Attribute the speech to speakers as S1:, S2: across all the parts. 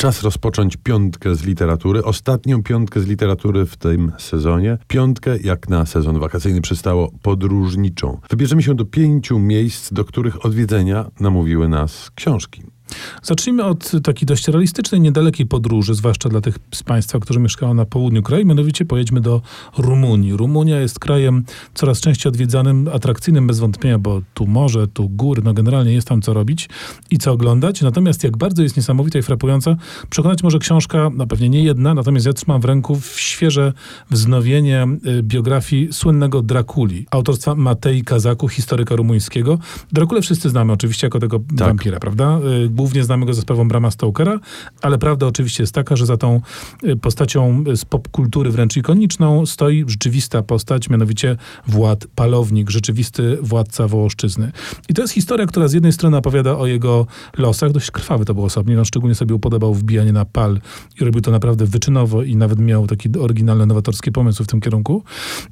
S1: Czas rozpocząć piątkę z literatury. Ostatnią piątkę z literatury w tym sezonie. Piątkę, jak na sezon wakacyjny przystało, podróżniczą. Wybierzemy się do pięciu miejsc, do których odwiedzenia namówiły nas książki.
S2: Zacznijmy od takiej dość realistycznej, niedalekiej podróży, zwłaszcza dla tych z Państwa, którzy mieszkają na południu kraju. Mianowicie pojedźmy do Rumunii. Rumunia jest krajem coraz częściej odwiedzanym, atrakcyjnym bez wątpienia, bo tu morze, tu góry, no generalnie jest tam co robić i co oglądać. Natomiast jak bardzo jest niesamowita i frapująca, przekonać może książka, no pewnie nie jedna, natomiast ja trzymam w ręku świeże wznowienie y, biografii słynnego Drakuli, autorstwa Matei Kazaku, historyka rumuńskiego. Drakulę wszyscy znamy oczywiście jako tego
S1: Tak.
S2: wampira, prawda? Głównie znamy go ze sprawą Brama Stokera, ale prawda oczywiście jest taka, że za tą y, postacią z popkultury wręcz ikoniczną stoi rzeczywista postać, mianowicie Wład Palownik, rzeczywisty władca Wołoszczyzny. I to jest historia, która z jednej strony opowiada o jego losach, dość krwawy to był osobnik, on szczególnie sobie upodobał wbijanie na pal i robił to naprawdę wyczynowo i nawet miał taki oryginalny, nowatorskie pomysły w tym kierunku.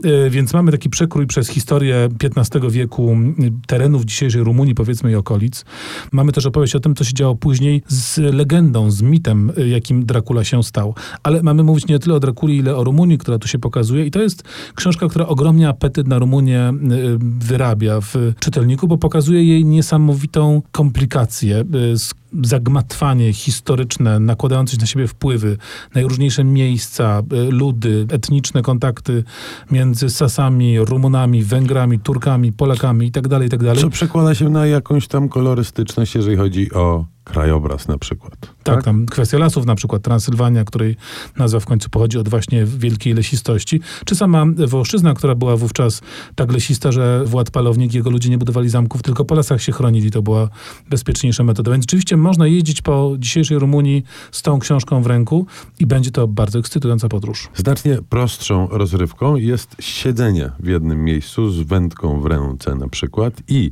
S2: Y, Więc mamy taki przekrój przez historię XV wieku y, terenów dzisiejszej Rumunii, powiedzmy i okolic. Mamy też opowieść o tym, co się działo później z legendą, z mitem, y, jakim Dracula się stał. Ale mamy mówić nie tyle o Drakuli, ile o Rumunii, która tu się pokazuje. I to jest książka, która ogromnie apetyt na Rumunię y, wyrabia w czytelniku, bo pokazuje jej niesamowitą komplikację, y, z- zagmatwanie historyczne, nakładające na siebie wpływy, najróżniejsze miejsca, y, ludy, etniczne kontakty między Sasami, Rumunami, Węgrami, Turkami, Polakami itd., itd.
S1: Co przekłada się na jakąś tam kolorystyczność, jeżeli chodzi o krajobraz na przykład.
S2: Tak, tam kwestia lasów, na przykład Transylwania, której nazwa w końcu pochodzi od właśnie wielkiej lesistości, czy sama Wołoszczyzna, która była wówczas tak lesista, że Wład Palownik i jego ludzie nie budowali zamków, tylko po lasach się chronili, to była bezpieczniejsza metoda. Więc rzeczywiście można jeździć po dzisiejszej Rumunii z tą książką w ręku i będzie to bardzo ekscytująca podróż.
S1: Znacznie prostszą rozrywką jest siedzenie w jednym miejscu z wędką w ręce na przykład i,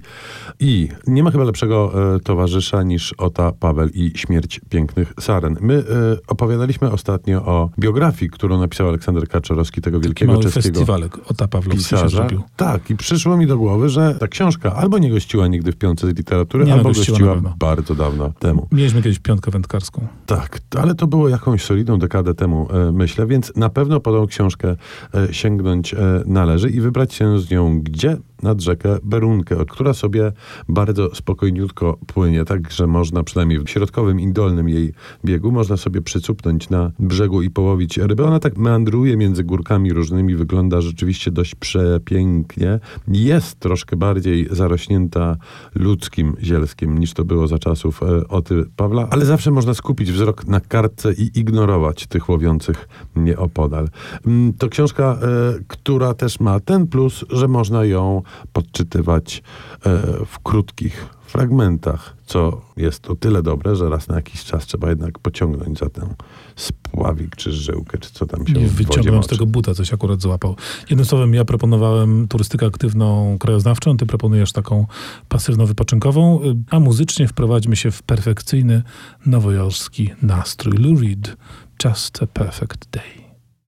S1: i nie ma chyba lepszego e, towarzysza niż Ota Paweł i śmierć pięknych saren. My e, opowiadaliśmy ostatnio o biografii, którą napisał Aleksander Kaczorowski, tego wielkiego
S2: Mały
S1: czeskiego
S2: festiwalek Ota Pawlowski się
S1: pisarza.
S2: zrobił.
S1: Tak, i przyszło mi do głowy, że ta książka albo nie gościła nigdy w piątce z literatury,
S2: Nie,
S1: albo
S2: gościła
S1: gościła bardzo dawno temu.
S2: Mieliśmy kiedyś piątkę wędkarską.
S1: Tak, ale to było jakąś solidną dekadę temu, e, myślę, więc na pewno po tą książkę e, sięgnąć należy i wybrać się z nią gdzie? Nad rzekę Berunkę, która sobie bardzo spokojniutko płynie, tak że można przynajmniej w środkowym i dolnym jej biegu, można sobie przycupnąć na brzegu i połowić ryby. Ona tak meandruje między górkami różnymi, wygląda rzeczywiście dość przepięknie. Jest troszkę bardziej zarośnięta ludzkim zielskiem niż to było za czasów e, Oty Pawła, ale zawsze można skupić wzrok na kartce i ignorować tych łowiących nieopodal. Mm, To książka, e, która też ma ten plus, że można ją podczytywać e, w krótkich fragmentach, co jest o tyle dobre, że raz na jakiś czas trzeba jednak pociągnąć za ten spławik czy żyłkę, czy co tam się wodzie
S2: wyciągnąć
S1: moczy.
S2: tego buta, coś akurat złapał. Jednym słowem, ja proponowałem turystykę aktywną, krajoznawczą, ty proponujesz taką pasywno-wypoczynkową, y, a muzycznie wprowadźmy się w perfekcyjny nowojorski nastrój. Lou Reed, Just a Perfect Day.